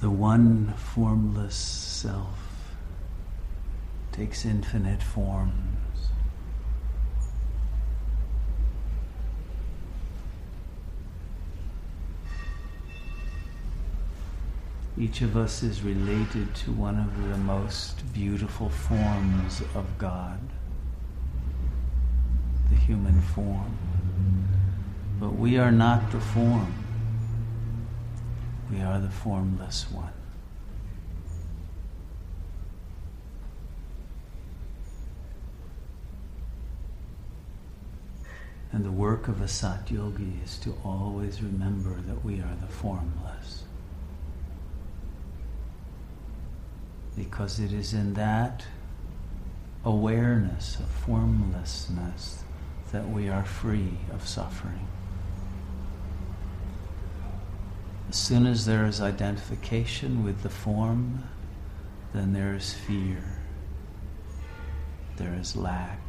the one formless self takes infinite forms. Each of us is related to one of the most beautiful forms of God, the human form. But we are not the form. We are the formless one. And the work of a Sat Yogi is to always remember that we are the formless. Because it is in that awareness of formlessness that we are free of suffering. As soon as there is identification with the form, then there is fear, there is lack,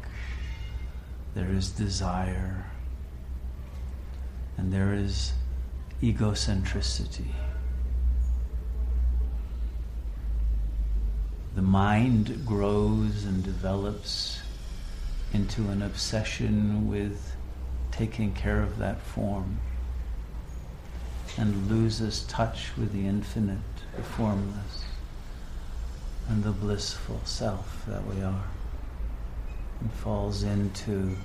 there is desire, and there is egocentricity. The mind grows and develops into an obsession with taking care of that form and loses touch with the infinite, the formless, and the blissful self that we are, and falls into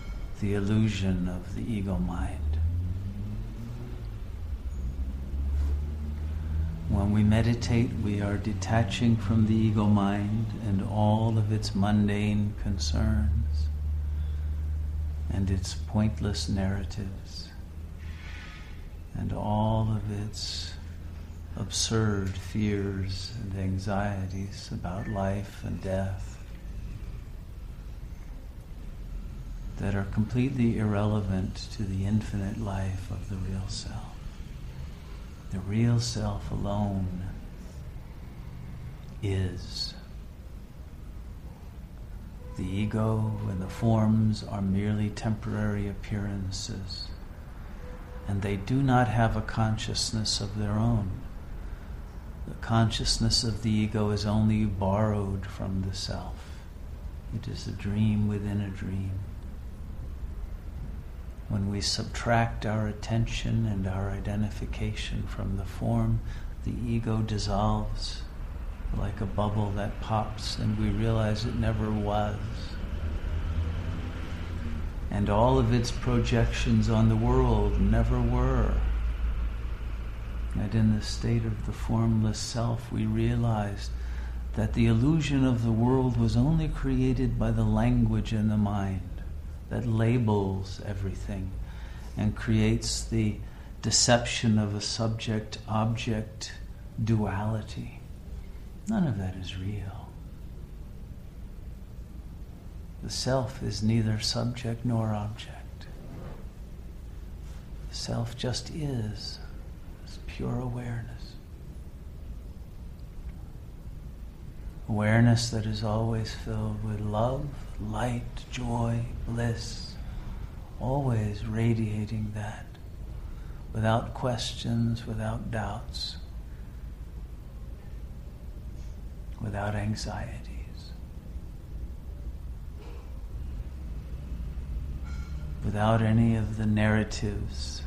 the illusion of the ego mind. When we meditate, we are detaching from the ego mind and all of its mundane concerns and its pointless narratives and all of its absurd fears and anxieties about life and death that are completely irrelevant to the infinite life of the real self. The real self alone is. The ego and the forms are merely temporary appearances and they do not have a consciousness of their own. The consciousness of the ego is only borrowed from the self. It is a dream within a dream. When we subtract our attention and our identification from the form, the ego dissolves like a bubble that pops, and we realize it never was and all of its projections on the world never were. And in the state of the formless self, we realized that the illusion of the world was only created by the language in the mind that labels everything and creates the deception of a subject object duality. None of that is real. The self is neither subject nor object. The self just is. It's pure awareness. Awareness that is always filled with love, light, joy, bliss, always radiating that without questions, without doubts, without anxiety. Without any of the narratives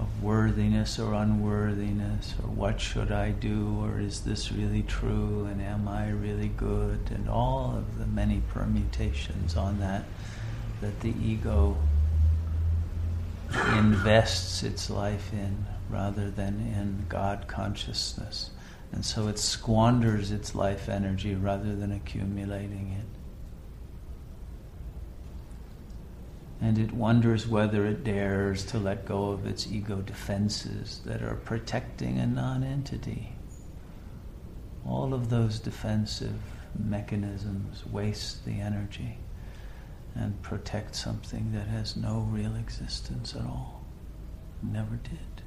of worthiness or unworthiness, or what should I do, or is this really true, and am I really good, and all of the many permutations on that that the ego invests its life in rather than in God consciousness. And so it squanders its life energy rather than accumulating it. And it wonders whether it dares to let go of its ego defenses that are protecting a non-entity. All of those defensive mechanisms waste the energy and protect something that has no real existence at all. Never did.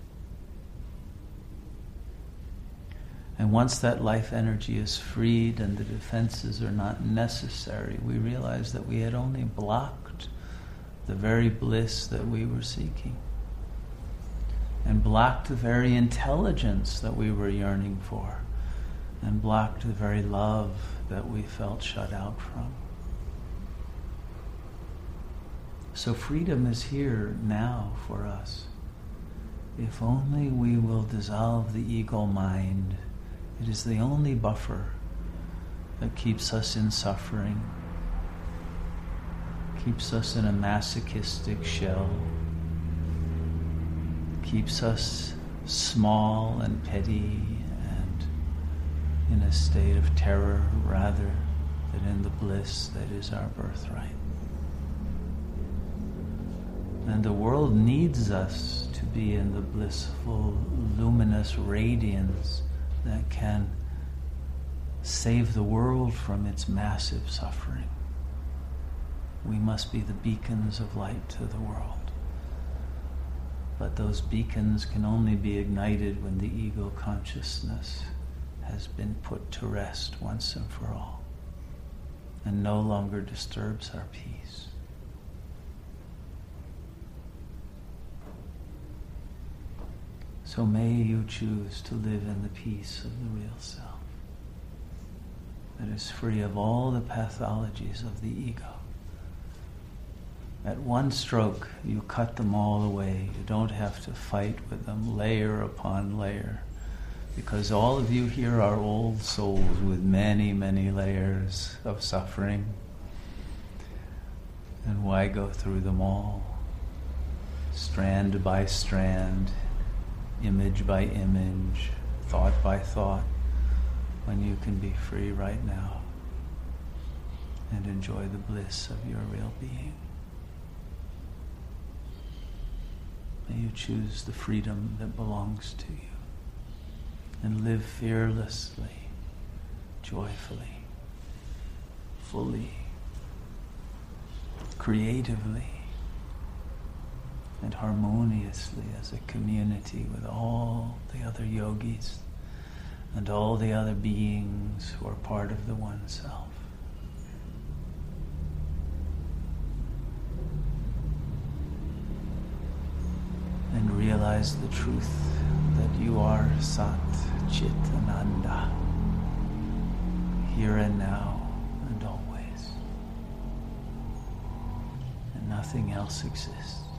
And once that life energy is freed and the defenses are not necessary, we realize that we had only blocked the very bliss that we were seeking. and blocked the very intelligence that we were yearning for and blocked the very love that we felt shut out from. So freedom is here now for us. If only we will dissolve the ego mind, it is the only buffer that keeps us in suffering, keeps us in a masochistic shell, keeps us small and petty and in a state of terror rather than in the bliss that is our birthright. And the world needs us to be in the blissful, luminous radiance that can save the world from its massive suffering. We must be the beacons of light to the world. But those beacons can only be ignited when the ego consciousness has been put to rest once and for all and no longer disturbs our peace. So may you choose to live in the peace of the real self that is free of all the pathologies of the ego. At one stroke, you cut them all away. You don't have to fight with them layer upon layer. Because all of you here are old souls with many, many layers of suffering. And why go through them all? Strand by strand, image by image, thought by thought, when you can be free right now and enjoy the bliss of your real being. May you choose the freedom that belongs to you and live fearlessly, joyfully, fully, creatively, and harmoniously as a community with all the other yogis and all the other beings who are part of the One Self. Realize the truth that you are Sat Chit Ananda, here and now and always. And nothing else exists.